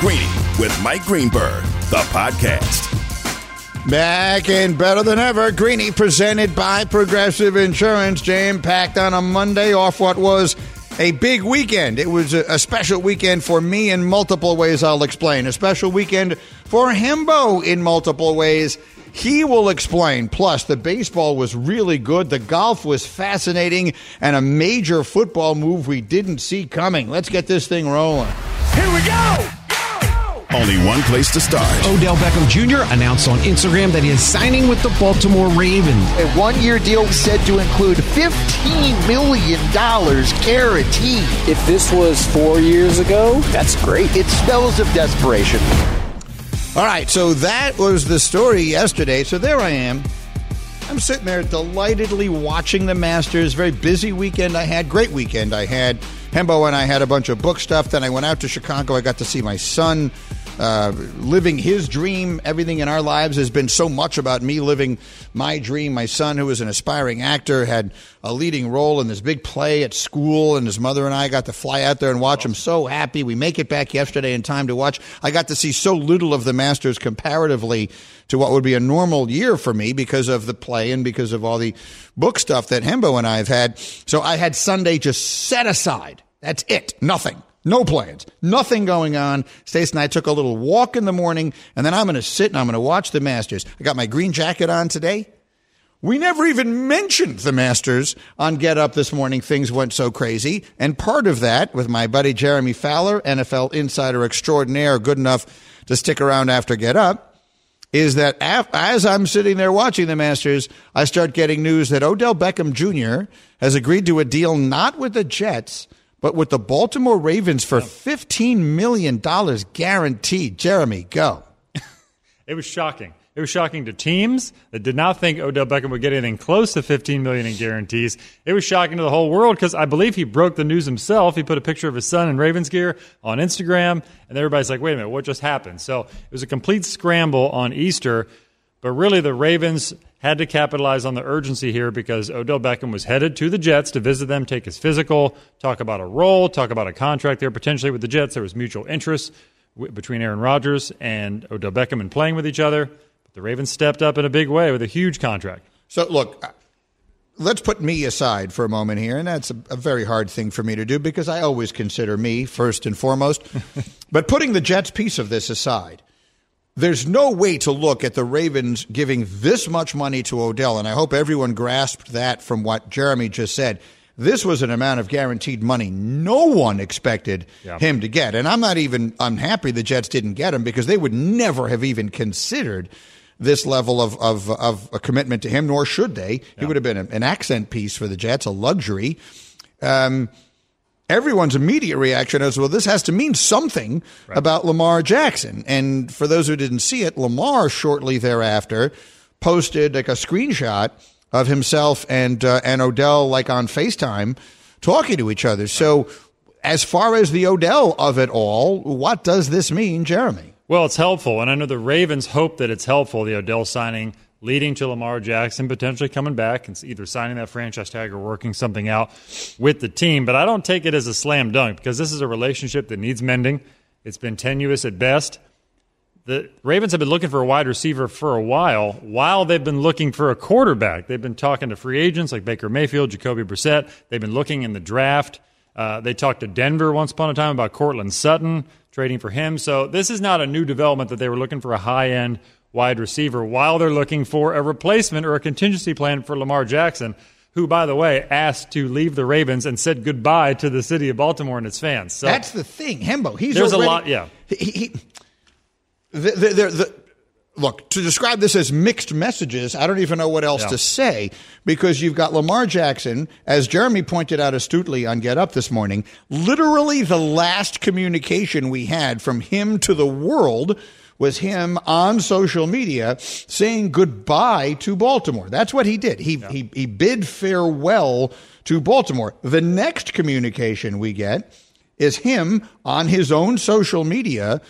Greeny with Mike Greenberg, the podcast. Back and better than ever, Greeny presented by Progressive Insurance, jam packed on a Monday off what was a big weekend. It was a, a, special weekend for me in multiple ways, I'll explain. A special weekend for Hembo in multiple ways. He will explain. Plus, the baseball was really good, the golf was fascinating, and a major football move we didn't see coming. Let's get this thing rolling. Here we go! Only one place to start. Odell Beckham Jr. announced on Instagram that he is signing with the Baltimore Ravens. A one year deal said to include $15 million guaranteed. If this was four years ago, that's great. It smells of desperation. All right, so that was the story yesterday. So there I am. I'm sitting there delightedly watching the Masters. Very busy weekend I had. Great weekend I had. Hembo and I had a bunch of book stuff. Then I went out to Chicago. I got to see my son uh, living his dream. Everything in our lives has been so much about me living my dream. My son, who was an aspiring actor, had a leading role in this big play at school, and his mother and I got to fly out there and watch him. So happy. We make it back yesterday in time to watch. I got to see so little of the Masters comparatively to what would be a normal year for me because of the play and because of all the book stuff that Hembo and I have had. So I had Sunday just set aside. That's it. Nothing. No plans. Nothing going on. Stace and I took a little walk in the morning, and then I'm going to sit and I'm going to watch the Masters. I got my green jacket on today. We never even mentioned the Masters on Get Up this morning. Things went so crazy. And part of that, with my buddy Jeremy Fowler, NFL insider extraordinaire, good enough to stick around after Get Up, is that as I'm sitting there watching the Masters, I start getting news that Odell Beckham Jr. has agreed to a deal not with the Jets, but with the Baltimore Ravens for $15 million guaranteed. Jeremy, go. it was shocking. It was shocking to teams that did not think Odell Beckham would get anything close to 15 million in guarantees. It was shocking to the whole world because I believe he broke the news himself. He put a picture of his son in Ravens gear on Instagram, and everybody's like, "Wait a minute, what just happened?" So it was a complete scramble on Easter. But really, the Ravens had to capitalize on the urgency here because Odell Beckham was headed to the Jets to visit them, take his physical, talk about a role, talk about a contract there potentially with the Jets. There was mutual interest between Aaron Rodgers and Odell Beckham in playing with each other. But the Ravens stepped up in a big way with a huge contract. So, look, uh, let's put me aside for a moment here, and that's a, a, very hard thing for me to do because I always consider me first and foremost. but putting the Jets piece of this aside, there's no way to look at the Ravens giving this much money to Odell, and I hope everyone grasped that from what Jeremy just said. This was an amount of guaranteed money no one expected yeah. him to get. And I'm not even unhappy the Jets didn't get him because they would never have even considered this level of, of, of a commitment to him, nor should they. Yeah. He would have been an accent piece for the Jets, a luxury. Um, everyone's immediate reaction is, well, this has to mean something right. about Lamar Jackson. And for those who didn't see it, Lamar shortly thereafter posted like a screenshot of himself and uh, and Odell like on FaceTime talking to each other. So as far as the Odell of it all, what does this mean, Jeremy? Well, it's helpful, and I know the Ravens hope that it's helpful. The Odell signing leading to Lamar Jackson potentially coming back and either signing that franchise tag or working something out with the team. But I don't take it as a slam dunk because this is a relationship that needs mending. It's been tenuous at best. The Ravens have been looking for a wide receiver for a while, while they've been looking for a quarterback. They've been talking to free agents like Baker Mayfield, Jacoby Brissett. They've been looking in the draft. Uh, they talked to Denver once upon a time about Courtland Sutton, trading for him. So this is not a new development that they were looking for a high end wide receiver while they're looking for a replacement or a contingency plan for Lamar Jackson, who, by the way, asked to leave the Ravens and said goodbye to the city of Baltimore and its fans. So that's the thing, Hembo. He's there's already, a lot. Yeah, he, he the, the, the, look to describe this as mixed messages. I don't even know what else yeah. to say because you've got Lamar Jackson, as Jeremy pointed out astutely on Get Up this morning. Literally, the last communication we had from him to the world was him on social media saying goodbye to Baltimore. That's what he did. He, yeah. he, he bid farewell to Baltimore. The next communication we get is him on his own social media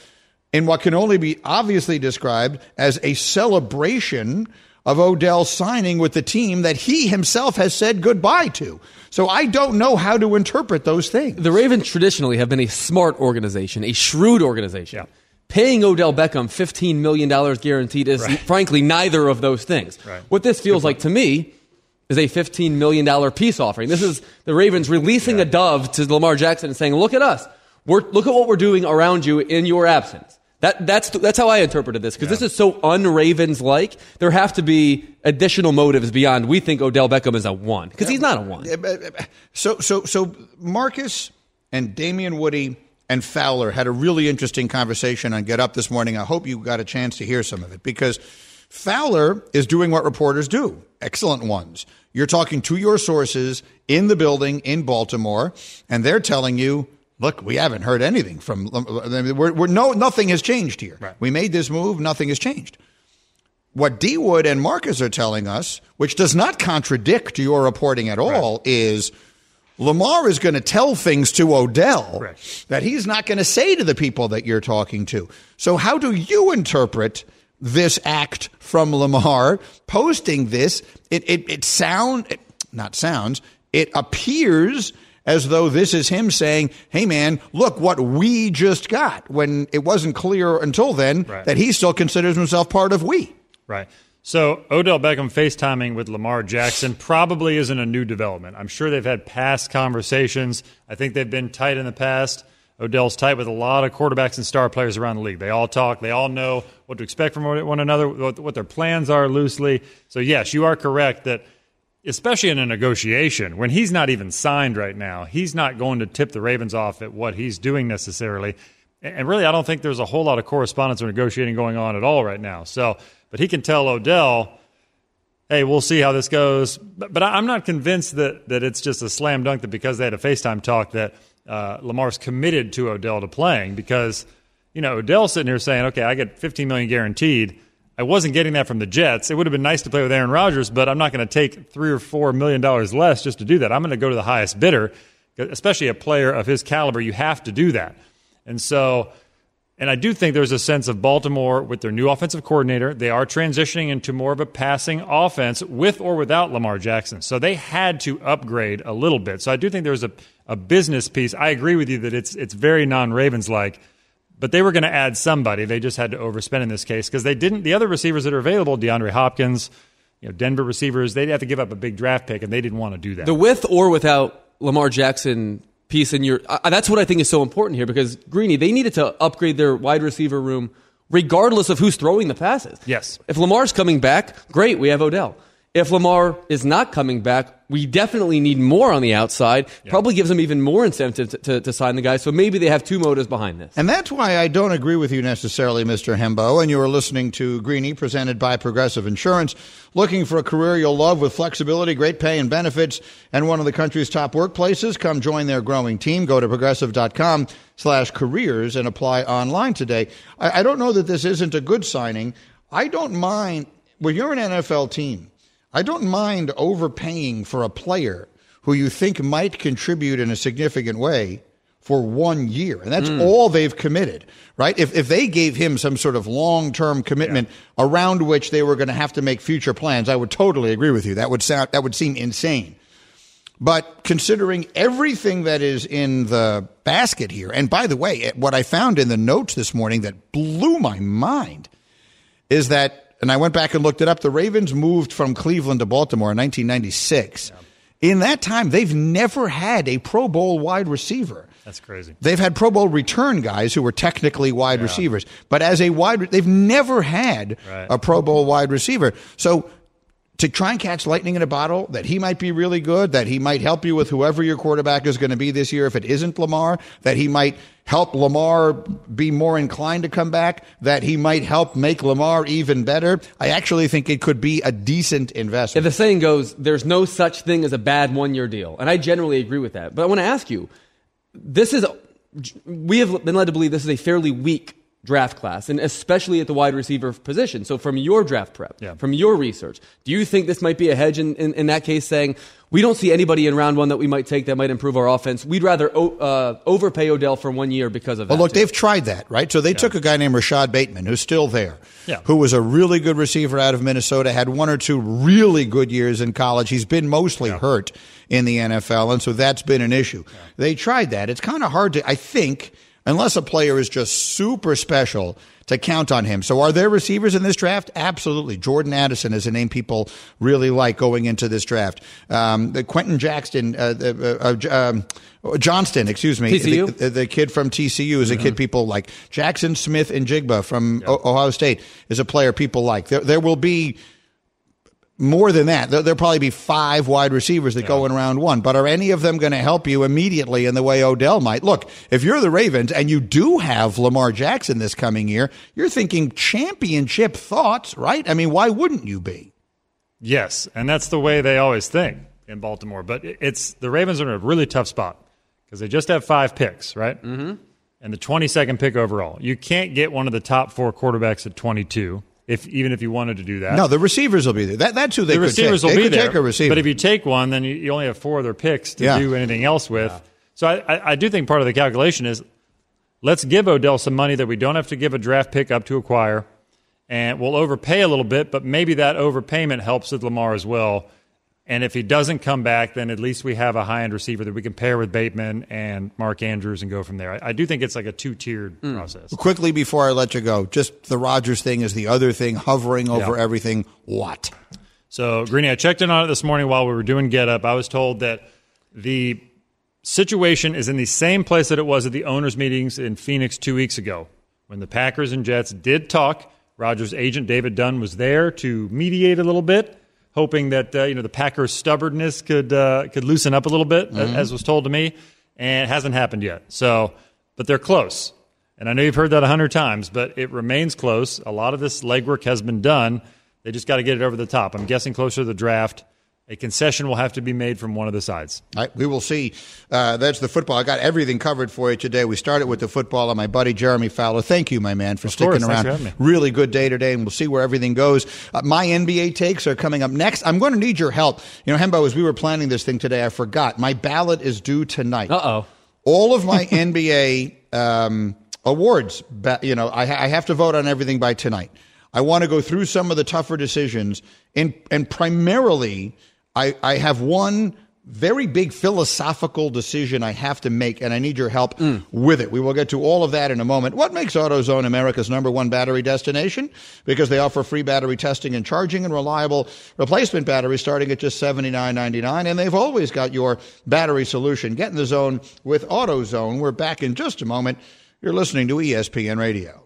in what can only be obviously described as a celebration of Odell signing with the team that he himself has said goodbye to. So I don't know how to interpret those things. The Ravens traditionally have been a smart organization, a shrewd organization. Yeah. Paying Odell Beckham $15 million guaranteed is, Right. frankly, neither of those things. Right. What this feels like to me is a $15 million peace offering. This is the Ravens releasing a dove to Lamar Jackson and saying, look at us. We're, look at what we're doing around you in your absence. That, that's, that's how I interpreted this, because this is so un-Ravens like. There have to be additional motives beyond we think Odell Beckham is a one, because he's not a one. So, so, so Marcus and Damien Woody and Fowler had a really interesting conversation on Get Up this morning. I hope you got a chance to hear some of it because Fowler is doing what reporters do, excellent ones. You're talking to your sources in the building in Baltimore, and they're telling you, look, we haven't heard anything from, we're, we're no, nothing has changed here. Right. We made this move, nothing has changed what D Wood and Marcus are telling us, which does not contradict your reporting at all, is Lamar is going to tell things to Odell Right. that he's not going to say to the people that you're talking to. So, how do you interpret this act from Lamar posting this? It it, it sound it, not sounds. It appears as though this is him saying, "Hey, man, look what we just got." When it wasn't clear until then Right. that he still considers himself part of we. Right. So Odell Beckham FaceTiming with Lamar Jackson probably isn't a new development. I'm sure they've had past conversations. I think they've been tight in the past. Odell's tight with a lot of quarterbacks and star players around the league. They all talk. They all know what to expect from one another, what their plans are loosely. So, yes, you are correct that, especially in a negotiation, when he's not even signed right now, he's not going to tip the Ravens off at what he's doing necessarily. And really, I don't think there's a whole lot of correspondence or negotiating going on at all right now. So, but he can tell Odell, hey, we'll see how this goes. But, but I'm not convinced that, that it's just a slam dunk that because they had a FaceTime talk that uh, Lamar's committed to Odell to playing because, you know, Odell's sitting here saying, okay, I get 15 million guaranteed. I wasn't getting that from the Jets. It would have been nice to play with Aaron Rodgers, but I'm not going to take three or four million dollars less just to do that. I'm going to go to the highest bidder, especially a player of his caliber. You have to do that. And so, and I do think there's a sense of Baltimore with their new offensive coordinator. They are transitioning into more of a passing offense with or without Lamar Jackson. So they had to upgrade a little bit. So I do think there's a, a business piece. I agree with you that it's it's very non Ravens like, but they were going to add somebody. They just had to overspend in this case because they didn't. The other receivers that are available, DeAndre Hopkins, you know, Denver receivers, they'd have to give up a big draft pick, and they didn't want to do that. The with or without Lamar Jackson piece in your uh, that's what I think is so important here because Greeny they needed to upgrade their wide receiver room regardless of who's throwing the passes. Yes. If Lamar's coming back, great, we have Odell. If Lamar is not coming back, we definitely need more on the outside. Probably gives them even more incentive to, to, to sign the guy. So maybe they have two motives behind this. And that's why I don't agree with you necessarily, Mr. Hembo. And you are listening to Greeny, presented by Progressive Insurance. Looking for a career you'll love with flexibility, great pay and benefits, and one of the country's top workplaces? Come join their growing team. Go to progressive.com slash careers and apply online today. I, I don't know that this isn't a good signing. I don't mind, when you're an NFL team, I don't mind overpaying for a player who you think might contribute in a significant way for one year. And that's hmm. all they've committed, right? If, if they gave him some sort of long term commitment around which they were going to have to make future plans, I would totally agree with you. That would sound, that would seem insane. But considering everything that is in the basket here, and by the way, eh, what I found in the notes this morning that blew my mind is that, and I went back and looked it up, the Ravens moved from Cleveland to Baltimore in 1996. In that time, they've never had a Pro Bowl wide receiver. That's crazy. They've had Pro Bowl return guys who were technically wide receivers, but as a wide, they've never had Right. a Pro Bowl wide receiver. So to try and catch lightning in a bottle, that he might be really good, that he might help you with whoever your quarterback is going to be this year if it isn't Lamar, that he might help Lamar be more inclined to come back, that he might help make Lamar even better. I actually think it could be a decent investment. the saying goes, there's no such thing as a bad one year deal. And I generally agree with that. But I want to ask you, this is, we have been led to believe this is a fairly weak draft class, and especially at the wide receiver position. So, from your draft prep, Yeah. from your research, do you think this might be a hedge in, in, in that case, saying we don't see anybody in round one that we might take that might improve our offense? We'd rather o- uh, overpay Odell for one year because of Well, look, too. they've tried that, right? So they took a guy named Rashod Bateman, who's still there, Yeah. who was a really good receiver out of Minnesota, had one or two really good years in college. He's been mostly hurt in the NFL, and so that's been an issue. They tried that. It's kind of hard to, I think, unless a player is just super special, to count on him. So are there receivers in this draft? Absolutely. Jordan Addison is a name people really like going into this draft. Um, the Quentin Jackson, uh, uh, uh, um, Johnston, excuse me, TCU? the, the kid from TCU is a kid people like. Jaxon Smith-Njigba from o- Ohio State is a player people like. There, there will be more than that. There, there'll probably be five wide receivers that go in round one. But are any of them going to help you immediately in the way Odell might? Look, if you're the Ravens and you do have Lamar Jackson this coming year, you're thinking championship thoughts, right? I mean, why wouldn't you be? Yes, and that's the way they always think in Baltimore. But it's the Ravens are in a really tough spot because they just have five picks, right? Mm-hmm. And the 22nd pick overall. You can't get one of the top four quarterbacks at 22, if even if you wanted to do that. No, the receivers will be there. That, that's who they the could receivers take. will they be there. take a receiver. But if you take one, then you, you only have four other picks to Yeah. do anything else with. So I, I, I do think part of the calculation is let's give Odell some money that we don't have to give a draft pick up to acquire, and we'll overpay a little bit, but maybe that overpayment helps with Lamar as well. And if he doesn't come back, then at least we have a high end receiver that we can pair with Bateman and Mark Andrews and go from there. I, I do think it's like a two tiered Hmm. process. Quickly before I let you go, just the Rodgers thing is the other thing hovering over Yeah. everything. What? So, Greeny, I checked in on it this morning while we were doing Get Up. I was told that the situation is in the same place that it was at the owners' meetings in Phoenix two weeks ago when the Packers and Jets did talk. Rodgers' agent David Dunn was there to mediate a little bit, hoping that uh, you know the Packers' stubbornness could uh, could loosen up a little bit, a- as was told to me, and it hasn't happened yet. So, but they're close. And I know you've heard that a hundred times, but it remains close. A lot of this legwork has been done. They just got to get it over the top. I'm guessing closer to the draft. A concession will have to be made from one of the sides. All right, we will see. Uh, that's the football. I got everything covered for you today. We started with the football and my buddy Jeremy Fowler. Thank you, my man, for sticking course. Around. for me. Really good day today, and we'll see where everything goes. Uh, my NBA takes are coming up next. I'm going to need your help. You know, Hembo, as we were planning this thing today, I forgot my ballot is due tonight. Uh oh. all of my NBA um, awards. You know, I, I have to vote on everything by tonight. I want to go through some of the tougher decisions, and and primarily, I I have one very big philosophical decision I have to make, and I need your help mm. with it. We will get to all of that in a moment. What makes AutoZone America's number one battery destination? Because they offer free battery testing and charging and reliable replacement batteries starting at just seventy nine ninety nine, and they've always got your battery solution. Get in the zone with AutoZone. We're back in just a moment. You're listening to ESPN Radio.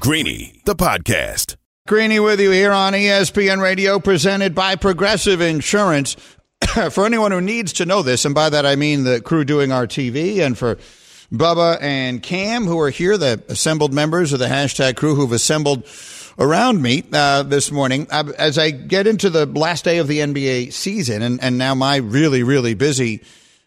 Greeny, the podcast. Greeny with you here on ESPN Radio, presented by Progressive Insurance. for anyone who needs to know this, and by that I mean the crew doing our TV, and for Bubba and Cam who are here, the assembled members of the hashtag crew who've assembled around me uh, this morning. Uh, as I get into the last day of the NBA season, and, and now my really, really busy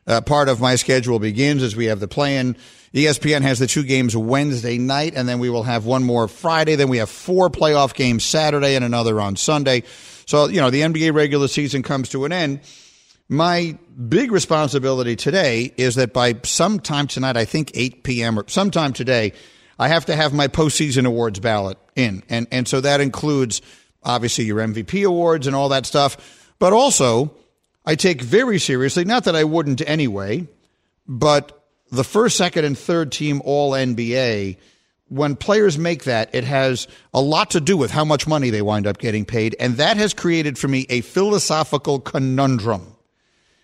uh, part of my schedule begins as we have the play-in. ESPN has the two games Wednesday night, and then we will have one more Friday. Then we have four playoff games Saturday and another on Sunday. So, you know, the NBA regular season comes to an end. My big responsibility today is that by sometime tonight, I think 8 p.m. or sometime today, I have to have my postseason awards ballot in. And, and so that includes obviously your MVP awards and all that stuff. But also, I take very seriously, not that I wouldn't anyway, but the first, second, and third team All NBA, when players make that, it has a lot to do with how much money they wind up getting paid. And that has created for me a philosophical conundrum.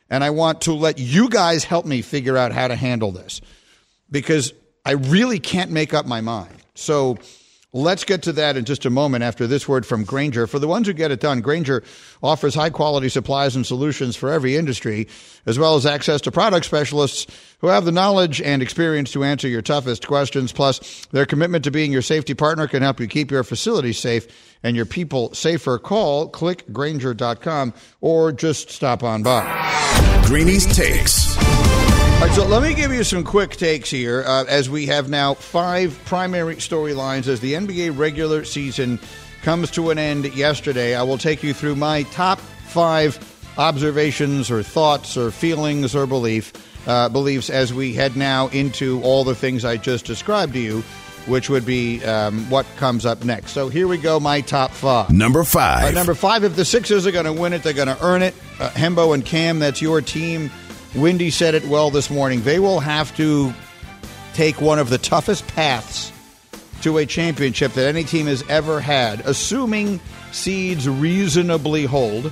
And I want to let you guys help me figure out how to handle this because I really can't make up my mind. So let's get to that in just a moment after this word from Grainger. For the ones who get it done, Grainger offers high quality supplies and solutions for every industry, as well as access to product specialists who have the knowledge and experience to answer your toughest questions. Plus, their commitment to being your safety partner can help you keep your facility safe and your people safer. Call clickgrainger.com or just stop on by. Greeny's Takes. All right, so let me give you some quick takes here uh, as we have now five primary storylines as the NBA regular season comes to an end yesterday. I will take you through my top five observations or thoughts or feelings or belief uh, beliefs as we head now into all the things I just described to you, which would be um, what comes up next. So here we go, my top five. Number five. Uh, number five, if the Sixers are going to win it, they're going to earn it. Uh, Hembo and Cam, that's your team. Wendy said it well this morning. They will have to take one of the toughest paths to a championship that any team has ever had, assuming seeds reasonably hold.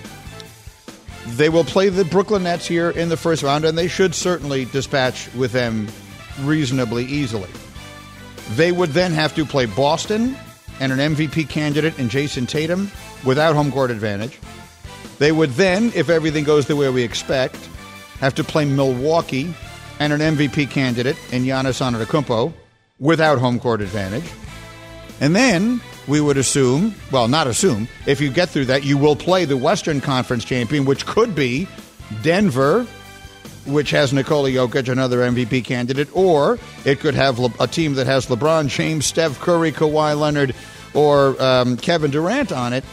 They will play the Brooklyn Nets here in the first round, and they should certainly dispatch with them reasonably easily. They would then have to play Boston and an MVP candidate in Jayson Tatum without home court advantage. They would then, if everything goes the way we expect, have to play Milwaukee and an MVP candidate in Giannis Antetokounmpo without home court advantage. And then we would assume, well, not assume, if you get through that, you will play the Western Conference champion, which could be Denver, which has Nikola Jokic, another MVP candidate, or it could have Le- a team that has LeBron James, Steph Curry, Kawhi Leonard, or um, Kevin Durant on it,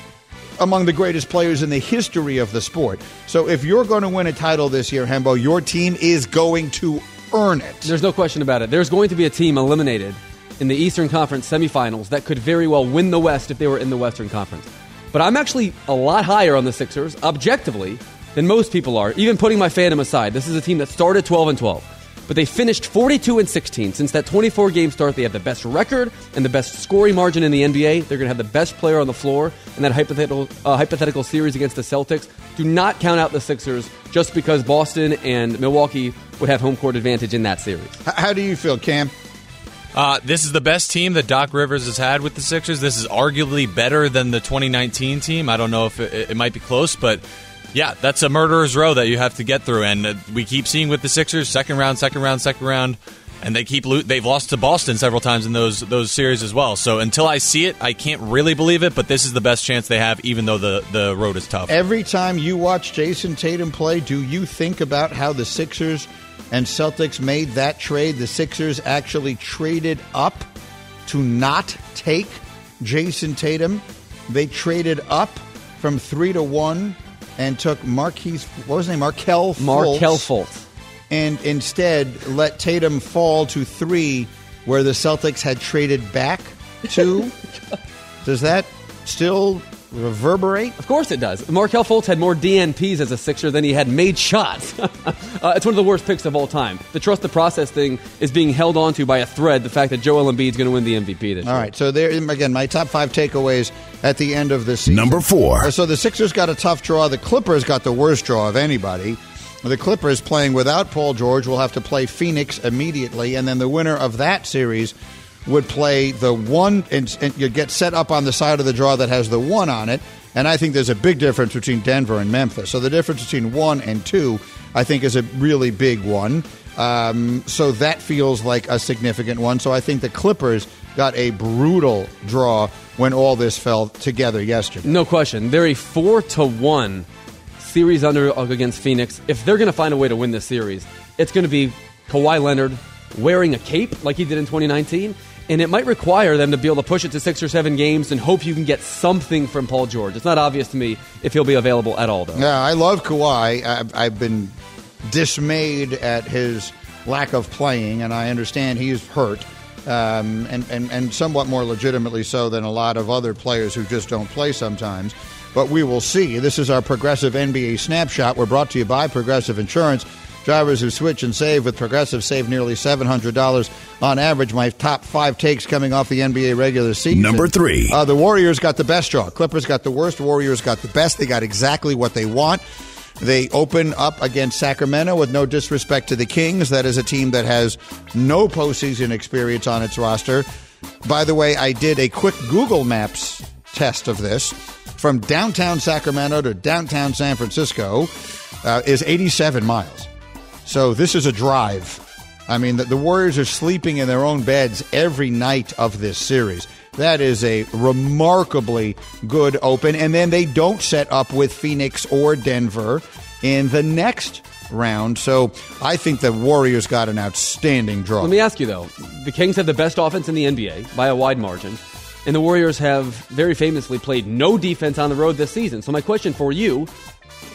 among the greatest players in the history of the sport. So if you're going to win a title this year, Hembo, your team is going to earn it. There's no question about it. There's going to be a team eliminated in the Eastern Conference semifinals that could very well win the West if they were in the Western Conference. But I'm actually a lot higher on the Sixers, objectively, than most people are, even putting my fandom aside. This is a team that started 12 and 12. But they finished 42 and 16. Since that 24 game start, they have the best record and the best scoring margin in the NBA. They're going to have the best player on the floor in that hypothetical, uh, hypothetical series against the Celtics. Do not count out the Sixers just because Boston and Milwaukee would have home court advantage in that series. How do you feel, Cam? Uh, this is the best team that Doc Rivers has had with the Sixers. This is arguably better than the 2019 team. I don't know if it, it might be close, but yeah, that's a murderer's row that you have to get through. And uh, we keep seeing with the Sixers second round, second round, second round, and they keep lo- they've lost to Boston several times in those those series as well. So until I see it, I can't really believe it. But this is the best chance they have, even though the the road is tough. Every time you watch Jayson Tatum play, do you think about how the Sixers and Celtics made that trade? The Sixers actually traded up to not take Jayson Tatum. They traded up from three to one and took Marquise, what was his name? Markelle Fultz. Markelle Fultz. And instead let Tatum fall to three, where the Celtics had traded back to. Does that still reverberate? Of course it does. Markelle Fultz had more DNPs as a Sixer than he had made shots. uh, it's one of the worst picks of all time. The trust the process thing is being held onto by a thread. The fact that Joel Embiid is going to win the MVP this All year. right, so there again, my top five takeaways at the end of this season. Number four. Uh, So the Sixers got a tough draw. The Clippers got the worst draw of anybody. The Clippers playing without Paul George will have to play Phoenix immediately, and then the winner of that series would play the one, and, and you get set up on the side of the draw that has the one on it. And I think there's a big difference between Denver and Memphis. So the difference between one and two, I think, is a really big one. Um, so that feels like a significant one. So I think the Clippers got a brutal draw when all this fell together yesterday. No question. They're a four to one series under against Phoenix. If they're going to find a way to win this series, it's going to be Kawhi Leonard wearing a cape like he did in 2019. And it might require them to be able to push it to six or seven games and hope you can get something from Paul George. It's not obvious to me if he'll be available at all, though. Yeah, I love Kawhi. I've, I've been dismayed at his lack of playing, and I understand he's hurt, um, and, and, and somewhat more legitimately so than a lot of other players who just don't play sometimes. But we will see. This is our Progressive NBA Snapshot. We're brought to you by Progressive Insurance. Drivers who switch and save with Progressive save nearly $700 on average. My top five takes coming off the NBA regular season. Number three. Uh, the Warriors got the best draw. Clippers got the worst. Warriors got the best. They got exactly what they want. They open up against Sacramento with no disrespect to the Kings. That is a team that has no postseason experience on its roster. By the way, I did a quick Google Maps test of this. From downtown Sacramento to downtown San Francisco uh, is 87 miles. So this is a drive. I mean, the, the Warriors are sleeping in their own beds every night of this series. That is a remarkably good open. And then they don't set up with Phoenix or Denver in the next round. So I think the Warriors got an outstanding draw. Let me ask you, though. The Kings have the best offense in the NBA by a wide margin. And the Warriors have very famously played no defense on the road this season. So my question for you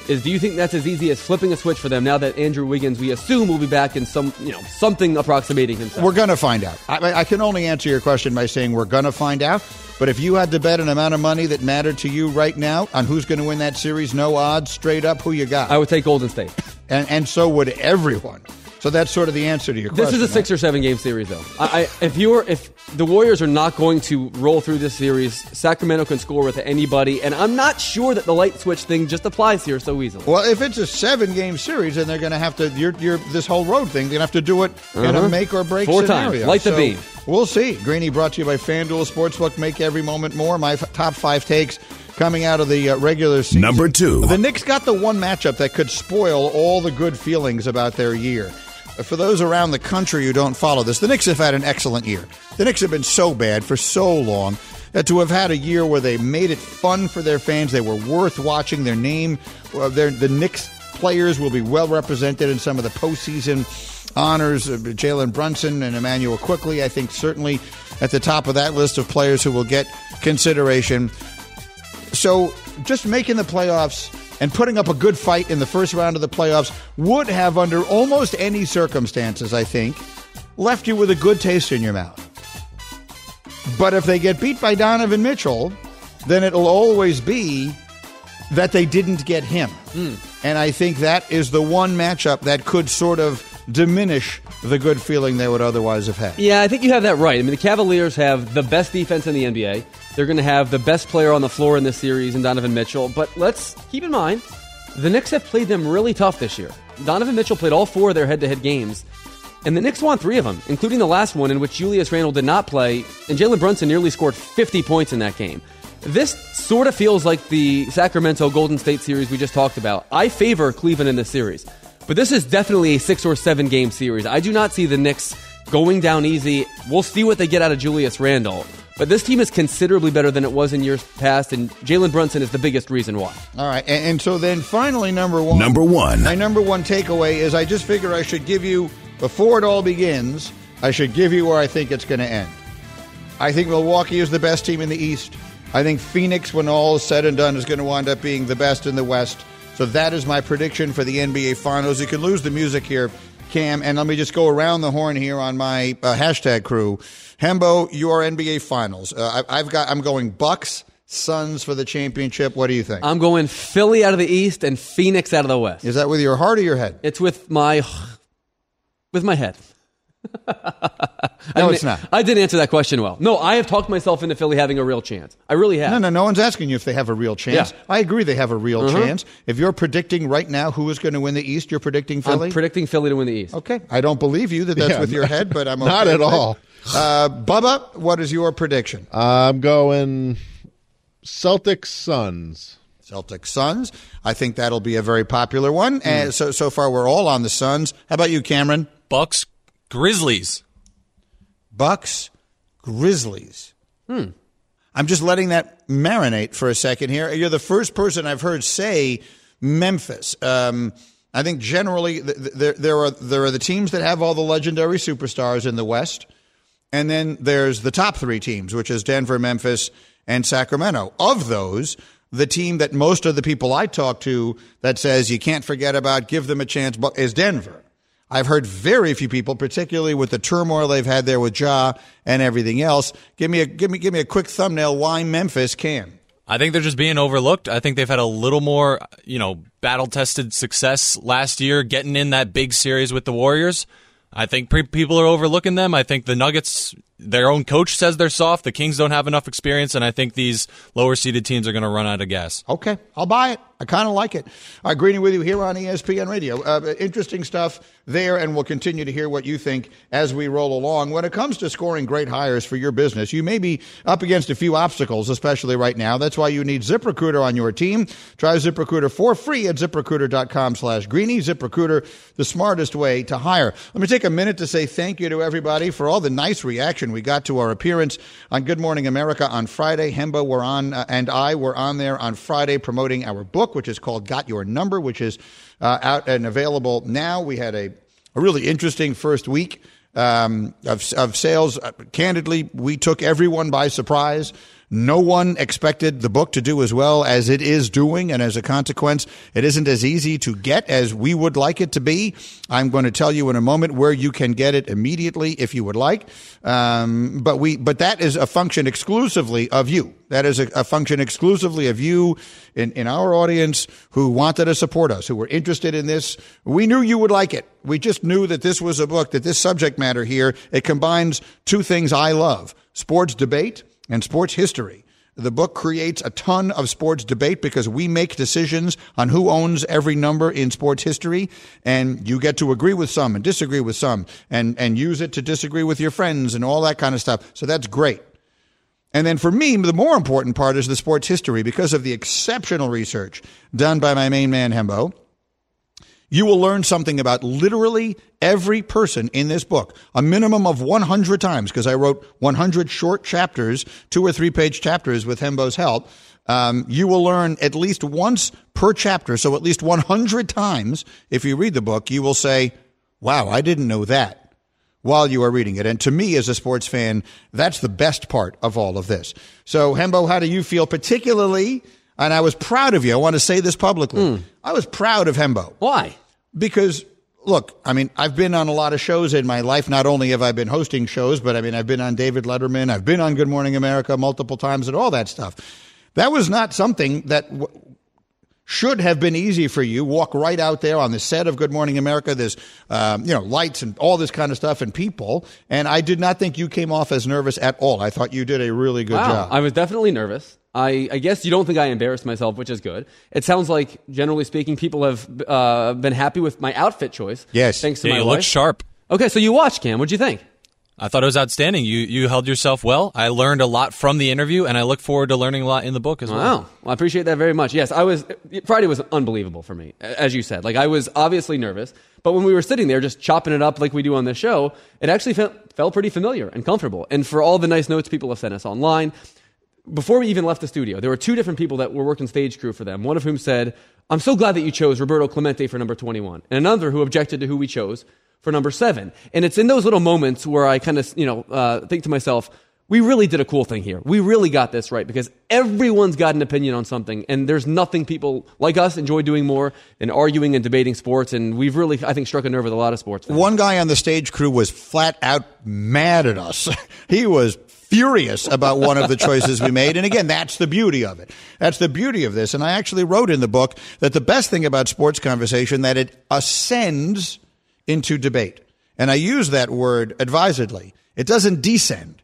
is do you think that's as easy as flipping a switch for them now that Andrew Wiggins, we assume, will be back in some, you know, something approximating himself? We're going to find out. I, I can only answer your question by saying we're going to find out. But if you had to bet an amount of money that mattered to you right now on who's going to win that series, no odds, straight up, who you got? I would take Golden State. And, and so would everyone. So that's sort of the answer to your This question. This is a six or seven game series, though. I, I, if you're if the Warriors are not going to roll through this series, Sacramento can score with anybody, and I'm not sure that the light switch thing just applies here so easily. Well, if it's a seven-game series, then they're going to have to. You're, you're this whole road thing. They're going to have to do it in a Uh-huh. make or break Four scenario. times. Light the So beam. We'll see. Greeny brought to you by FanDuel Sportsbook. Make every moment more. My f- top five takes coming out of the uh, regular season. Number two. The Knicks got the one matchup that could spoil all the good feelings about their year. Uh, For those around the country who don't follow this, the Knicks have had an excellent year. The Knicks have been so bad for so long that to have had a year where they made it fun for their fans, they were worth watching. Their name, uh, their, the Knicks players will be well represented in some of the postseason honors. Uh, Jalen Brunson and Immanuel Quickley, I think, certainly at the top of that list of players who will get consideration. So just making the playoffs and putting up a good fight in the first round of the playoffs would have, under almost any circumstances, I think, left you with a good taste in your mouth. But if they get beat by Donovan Mitchell, then it'll always be that they didn't get him. Hmm. And I think that is the one matchup that could sort of diminish the good feeling they would otherwise have had. Yeah, I think you have that right. I mean, the Cavaliers have the best defense in the NBA. They're going to have the best player on the floor in this series in Donovan Mitchell. But let's keep in mind, the Knicks have played them really tough this year. Donovan Mitchell played all four of their head to head games. And the Knicks won three of them, including the last one in which Julius Randle did not play, and Jalen Brunson nearly scored 50 points in that game. This sort of feels like the Sacramento Golden State series we just talked about. I favor Cleveland in this series, but this is definitely a six or seven game series. I do not see the Knicks going down easy. We'll see what they get out of Julius Randle. But this team is considerably better than it was in years past, and Jalen Brunson is the biggest reason why. All right, and, and so then finally, number one. Number one. My number one takeaway is I just figure I should give you before it all begins. I should give you where I think it's going to end. I think Milwaukee is the best team in the East. I think Phoenix, when all is said and done, is going to wind up being the best in the West. So that is my prediction for the NBA Finals. You can lose the music here, Cam, and let me just go around the horn here on my uh, hashtag crew. Hembo, your NBA Finals. Uh, I, I've got. I'm going Bucks. Suns for the championship. What do you think? I'm going Philly out of the East and Phoenix out of the West. Is that with your heart or your head? It's with my with my head. No, I it's not. I didn't answer that question well. No, I have talked myself into Philly having a real chance. I really have. No, no, no one's asking you if they have a real chance. Yeah. I agree they have a real Uh-huh. chance. If you're predicting right now who is going to win the East, you're predicting Philly? I'm predicting Philly to win the East. okay. I don't believe you that that's Yeah, with your head, but I'm okay not at all. Uh, Bubba, what is your prediction? I'm going Celtics Suns. Celtics Suns. I think that'll be a very popular one. Hmm. And so so far we're all on the Suns. How about you, Cameron? Bucks, Grizzlies. Bucks, Grizzlies. Hmm. I'm just letting that marinate for a second here. You're the first person I've heard say Memphis. Um, I think generally th- th- there, there are there are the teams that have all the legendary superstars in the West, and then there's the top three teams, which is Denver, Memphis, and Sacramento. Of those, the team that most of the people I talk to that says you can't forget about, give them a chance, is Denver. I've heard very few people, particularly with the turmoil they've had there with Ja and everything else. Give me a give me give me a quick thumbnail why Memphis can. I think they're just being overlooked. I think they've had a little more, you know, battle tested success last year, getting in that big series with the Warriors. I think pre- people are overlooking them. I think the Nuggets, their own coach says they're soft. The Kings don't have enough experience, and I think these lower seeded teams are going to run out of gas. Okay, I'll buy it. I kind of like it. Right, Greeny with you here on ESPN Radio. Uh, interesting stuff there, and we'll continue to hear what you think as we roll along. When it comes to scoring great hires for your business, you may be up against a few obstacles, especially right now. That's why you need ZipRecruiter on your team. Try ZipRecruiter for free at ZipRecruiter.com slash Greeny. ZipRecruiter, the smartest way to hire. Let me take a minute to say thank you to everybody for all the nice reaction we got to our appearance on Good Morning America on Friday. Hembo were on, uh, and I were on there on Friday promoting our book, which is called Got Your Number, which is uh, out and available now. We had a, a really interesting first week um, of, of sales. Uh, candidly, we took everyone by surprise. No one expected the book to do as well as it is doing, and as a consequence, it isn't as easy to get as we would like it to be. I'm going to tell you in a moment where you can get it immediately if you would like. Um, but we, but that is a function exclusively of you. That is a, a function exclusively of you in, in our audience who wanted to support us, who were interested in this. We knew you would like it. We just knew that this was a book, that this subject matter here, it combines two things I love sports debate and sports history. The book creates a ton of sports debate because we make decisions on who owns every number in sports history, and you get to agree with some and disagree with some, and, and use it to disagree with your friends and all that kind of stuff. So that's great. And then for me, the more important part is the sports history because of the exceptional research done by my main man, Hembo. You will learn something about literally every person in this book, a minimum of 100 times, because I wrote 100 short chapters, two or three page chapters with Hembo's help. Um, you will learn at least once per chapter, so at least 100 times, if you read the book, you will say, wow, I didn't know that while you are reading it. And to me, as a sports fan, that's the best part of all of this. So, Hembo, how do you feel particularly? And I was proud of you. I want to say this publicly. I was proud of Hembo. Why? Because look, I mean, I've been on a lot of shows in my life. Not only have I been hosting shows, but I mean, I've been on David Letterman. I've been on Good Morning America multiple times and all that stuff. That was not something that w- should have been easy for you. Walk right out there on the set of Good Morning America. There's, um, you know, lights and all this kind of stuff and people. And I did not think you came off as nervous at all. I thought you did a really good wow. job. I was definitely nervous. I, I guess you don't think I embarrassed myself, which is good. It sounds like, generally speaking, people have uh, been happy with my outfit choice. Yes. Thanks to Yeah, my you wife. look sharp. Okay, so you watched Cam. What'd you think? I thought it was outstanding. You you held yourself well. I learned a lot from the interview, and I look forward to learning a lot in the book as well. Wow. Well, I appreciate that very much. Yes, I was. Friday was unbelievable for me, as you said. Like I was obviously nervous, but when we were sitting there just chopping it up like we do on this show, it actually felt, felt pretty familiar and comfortable. And for all the nice notes people have sent us online, before we even left the studio, there were two different people that were working stage crew for them. One of whom said, "I'm so glad that you chose Roberto Clemente for number 21," and another who objected to who we chose for number seven. And it's in those little moments where I kind of, you know, uh, think to myself, we really did a cool thing here. We really got this right because everyone's got an opinion on something, and there's nothing people like us enjoy doing more than arguing and debating sports. And we've really, I think, struck a nerve with a lot of sports. fans. One guy on the stage crew was flat out mad at us. he was furious about one of the choices we made. And again, that's the beauty of it. That's the beauty of this. And I actually wrote in the book that the best thing about sports conversation that it ascends into debate. And I use that word advisedly. It doesn't descend.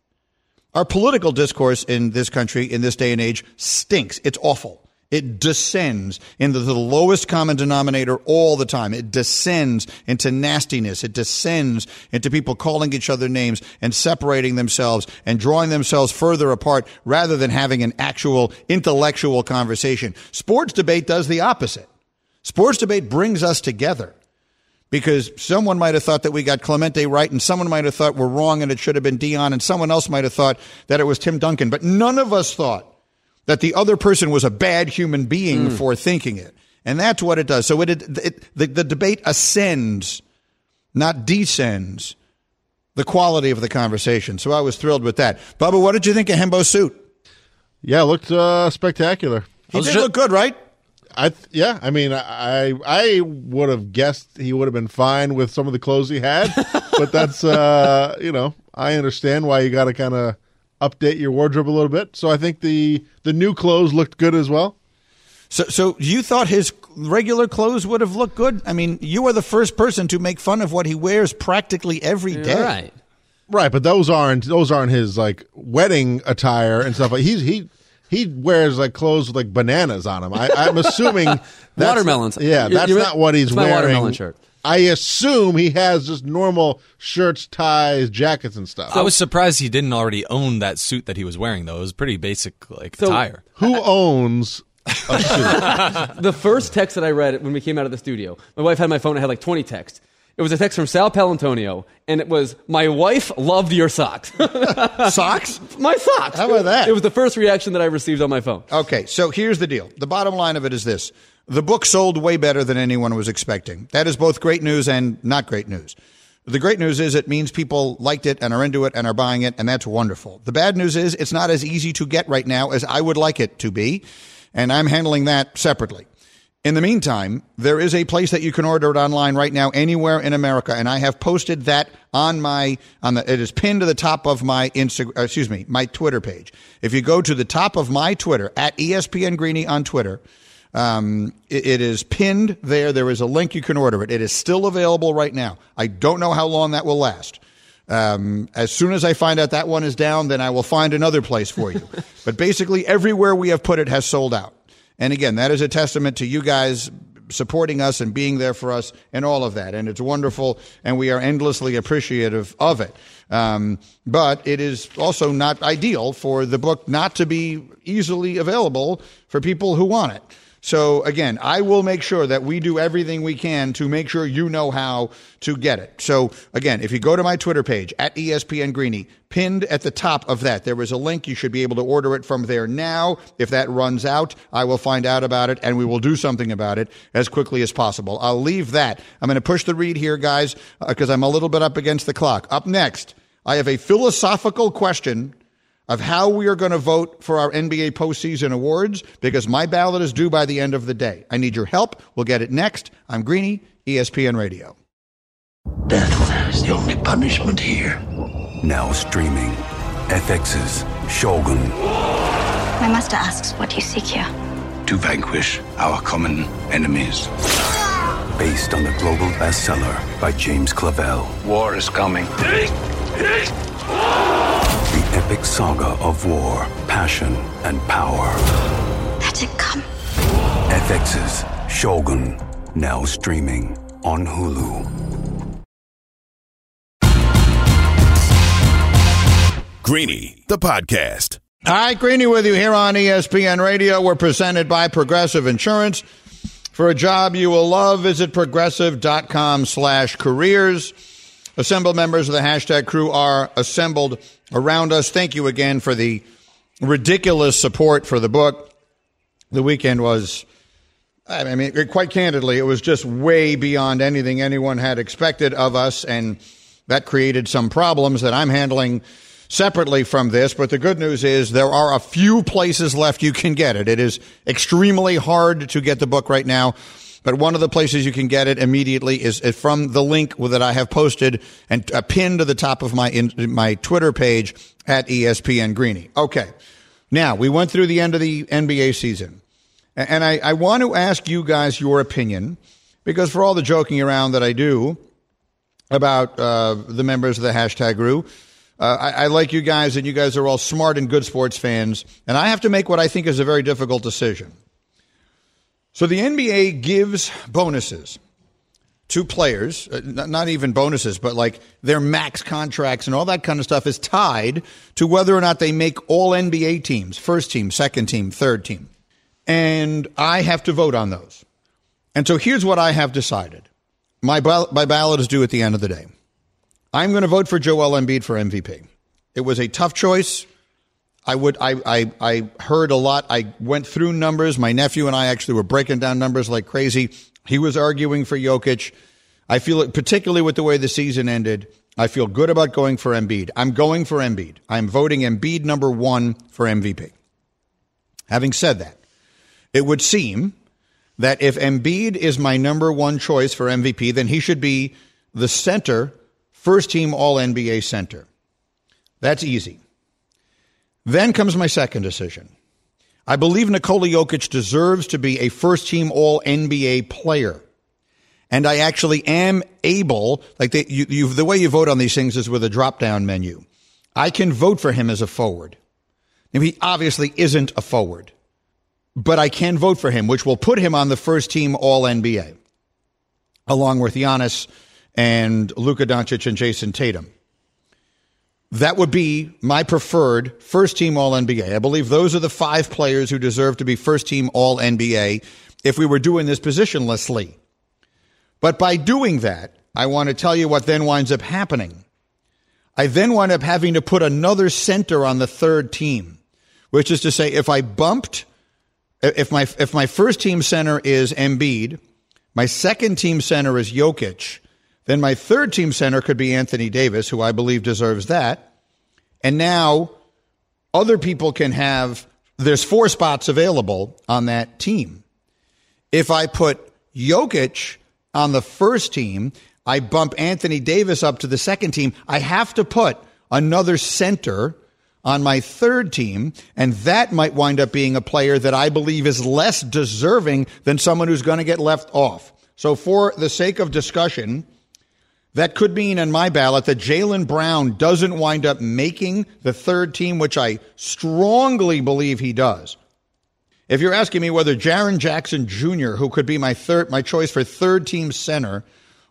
Our political discourse in this country in this day and age stinks. It's awful. It descends into the lowest common denominator all the time. It descends into nastiness. It descends into people calling each other names and separating themselves and drawing themselves further apart rather than having an actual intellectual conversation. Sports debate does the opposite. Sports debate brings us together because someone might have thought that we got Clemente right and someone might have thought we're wrong and it should have been Deion and someone else might have thought that it was Tim Duncan. But none of us thought that the other person was a bad human being Hmm. for thinking it. And that's what it does. So it, it, the, the debate ascends, not descends, the quality of the conversation. So I was thrilled with that. Bubba, what did you think of Hembo's suit? Yeah, it looked uh, spectacular. He did look good, right? I th- yeah, I mean, I I would have guessed he would have been fine with some of the clothes he had, but that's uh, you know, I understand why you got to kind of update your wardrobe a little bit. So I think the the new clothes looked good as well. So, so you thought his regular clothes would have looked good? I mean, you are the first person to make fun of what he wears practically every day. Right. Right, but those aren't those aren't his like wedding attire and stuff. Like he's he he wears like clothes with like bananas on him. I, I'm assuming that's, Watermelons. Yeah, You're- that's you're- not what he's it's my wearing. watermelon shirt. I assume he has just normal shirts, ties, jackets, and stuff. I was surprised he didn't already own that suit that he was wearing, though. It was pretty basic, like So- attire. Who owns a suit? the first text that I read when we came out of the studio, my wife had my phone. I had like 20 texts. It was a text from Sal Paolantonio, and it was, "My wife loved your socks." Socks? my socks. How about that? It was the first reaction that I received on my phone. Okay, so here's the deal. The bottom line of it is this the book sold way better than anyone was expecting. That is both great news and not great news. The great news is it means people liked it and are into it and are buying it, and that's wonderful. The bad news is it's not as easy to get right now as I would like it to be, and I'm handling that separately. In the meantime, there is a place that you can order it online right now anywhere in America, and I have posted that on my on the it is pinned to the top of my Instagram, uh, excuse me, my Twitter page. If you go to the top of my Twitter at ESPN Greeny on Twitter, um, it, it is pinned there. There is a link you can order it. It is still available right now. I don't know how long that will last. Um, as soon as I find out that one is down, then I will find another place for you. but basically, everywhere we have put it has sold out. And again, that is a testament to you guys supporting us and being there for us and all of that. And it's wonderful, and we are endlessly appreciative of it. Um, but it is also not ideal for the book not to be easily available for people who want it. So again, I will make sure that we do everything we can to make sure you know how to get it. So again, if you go to my Twitter page at ESPN Greeny, pinned at the top of that, there is a link. You should be able to order it from there now. If that runs out, I will find out about it and we will do something about it as quickly as possible. I'll leave that. I'm going to push the read here, guys, uh, because I'm a little bit up against the clock. Up next, I have a philosophical question of how we are going to vote for our NBA postseason awards because my ballot is due by the end of the day. I need your help. We'll get it next. I'm Greeny, ESPN Radio. Death is the only punishment here. Now streaming. FX's Shogun. My master asks what you seek here. To vanquish our common enemies. Based on the global bestseller by James Clavell. War is coming. The epic saga of war, passion, and power. Let it come. FX's Shogun. Now streaming on Hulu. Greeny, the podcast. All right, Greeny with you here on ESPN Radio. We're presented by Progressive Insurance. For a job you will love, visit progressive.com slash careers. Assembled members of the hashtag crew are assembled around us. Thank you again for the ridiculous support for the book. The weekend was, I mean, quite candidly, it was just way beyond anything anyone had expected of us, and that created some problems that I'm handling separately from this, but the good news is there are a few places left you can get it. It is extremely hard to get the book right now. But one of the places you can get it immediately is, from the link that I have posted and uh, pinned to the top of my in, my Twitter page at ESPN Greeny. Okay. Now, we went through the end of the NBA season. And I, I want to ask you guys your opinion because for all the joking around that I do about uh, the members of the hashtag crew, uh, I, I like you guys and you guys are all smart and good sports fans. And I have to make what I think is a very difficult decision. So the NBA gives bonuses to players, uh, not, even bonuses, but like their max contracts and all that kind of stuff is tied to whether or not they make all NBA teams, first team, second team, third team. And I have to vote on those. And so here's what I have decided. My, my ballot is due at the end of the day. I'm going to vote for Joel Embiid for MVP. It was a tough choice. I would I, I I heard a lot. I went through numbers. My nephew and I actually were breaking down numbers like crazy. He was arguing for Jokic. I feel it particularly with the way the season ended. I feel good about going for Embiid. I'm going for Embiid. I'm voting Embiid number one for MVP. Having said that, it would seem that if Embiid is my number one choice for MVP, then he should be the center, first team All NBA center. That's easy. Then comes my second decision. I believe Nikola Jokic deserves to be a first team All NBA player. And I actually am able, like you, you, the way you vote on these things is with a drop down menu. I can vote for him as a forward. Now, he obviously isn't a forward, but I can vote for him, which will put him on the first team All NBA, along with Giannis and Luka Doncic and Jayson Tatum. That would be my preferred first team All NBA. I believe those are the five players who deserve to be first team All NBA if we were doing this positionlessly. But by doing that, I want to tell you what then winds up happening. I then wind up having to put another center on the third team, which is to say, if I bumped, if my, if my first team center is Embiid, my second team center is Jokic, then my third team center could be Anthony Davis, who I believe deserves that. And now other people can have, there's four spots available on that team. If I put Jokic on the first team, I bump Anthony Davis up to the second team. I have to put another center on my third team, and that might wind up being a player that I believe is less deserving than someone who's going to get left off. So, for the sake of discussion, that could mean in my ballot that Jaylen Brown doesn't wind up making the third team, which I strongly believe he does. If you're asking me whether Jaren Jackson Jr., who could be my third, my choice for third team center,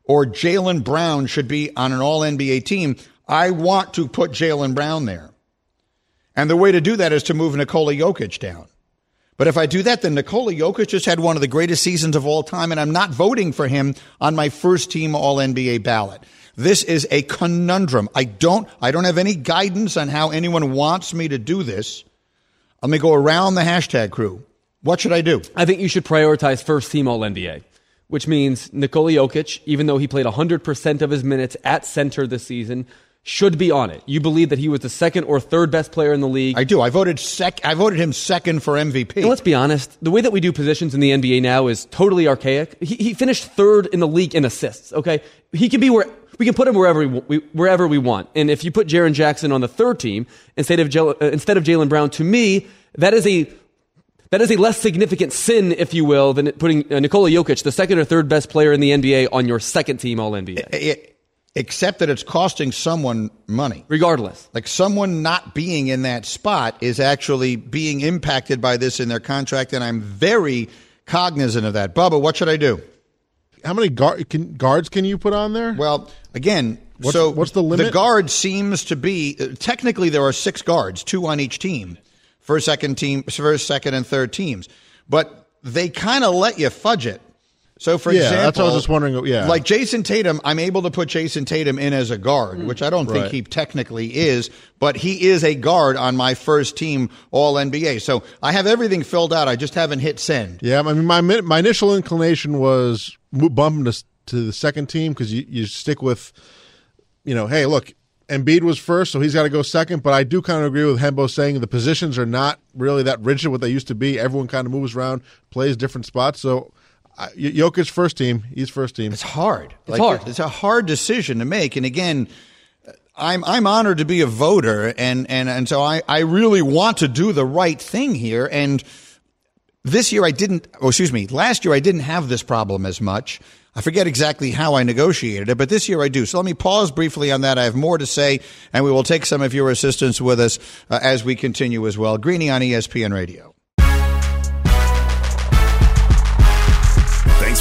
or Jaylen Brown should be on an all NBA team, I want to put Jaylen Brown there. And the way to do that is to move Nikola Jokic down. But if I do that, then Nikola Jokic just had one of the greatest seasons of all time, and I'm not voting for him on my first team all NBA ballot. This is a conundrum. I don't, I don't have any guidance on how anyone wants me to do this. Let me go around the hashtag crew. What should I do? I think you should prioritize first team All NBA, which means Nikola Jokic, even though he played 100% of his minutes at center this season, should be on it. You believe that he was the second or third best player in the league. I do. I voted sec. I voted him second for MVP. And let's be honest, the way that we do positions in the NBA now is totally archaic. He, he finished third in the league in assists. Okay, he can be where we can put him wherever we, we wherever we want. And if you put Jaren Jackson on the third team instead of Jel, uh, instead of Jaylen Brown, to me that is a that is a less significant sin, if you will, than putting uh, Nikola Jokic, the second or third best player in the NBA, on your second team All NBA. It, except that it's costing someone money. Regardless. Like someone not being in that spot is actually being impacted by this in their contract, and I'm very cognizant of that. Bubba, what should I do? How many guard, can, guards can you put on there? Well, again, What's- so what's the limit? The guard seems to be uh, technically there are six guards, two on each team, first, second team, first, second, and third teams, but they kind of let you fudge it. So, for Yeah, example, that's what I was just wondering, yeah. like Jayson Tatum, I'm able to put Jayson Tatum in as a guard, mm. which I don't think he technically is, but he is a guard on my first team All NBA. So I have everything filled out. I just haven't hit send. Yeah, I mean, my my initial inclination was bump him to, to the second team because you, you stick with, you know, hey, look, Embiid was first, so he's got to go second. But I do kind of agree with Hembo saying the positions are not really that rigid what they used to be. Everyone kind of moves around, plays different spots. So uh, Jokic first team, he's first team. It's hard. It's hard. It's a hard decision to make. And again, I'm I'm honored to be a voter, and and and so I I really want to do the right thing here. And this year I didn't. Oh, excuse me. Last year I didn't have this problem as much. I forget exactly how I negotiated it, but this year I do. So let me pause briefly on that. I have more to say, and we will take some of your assistance with us uh, as we continue as well. Greeny on ESPN Radio.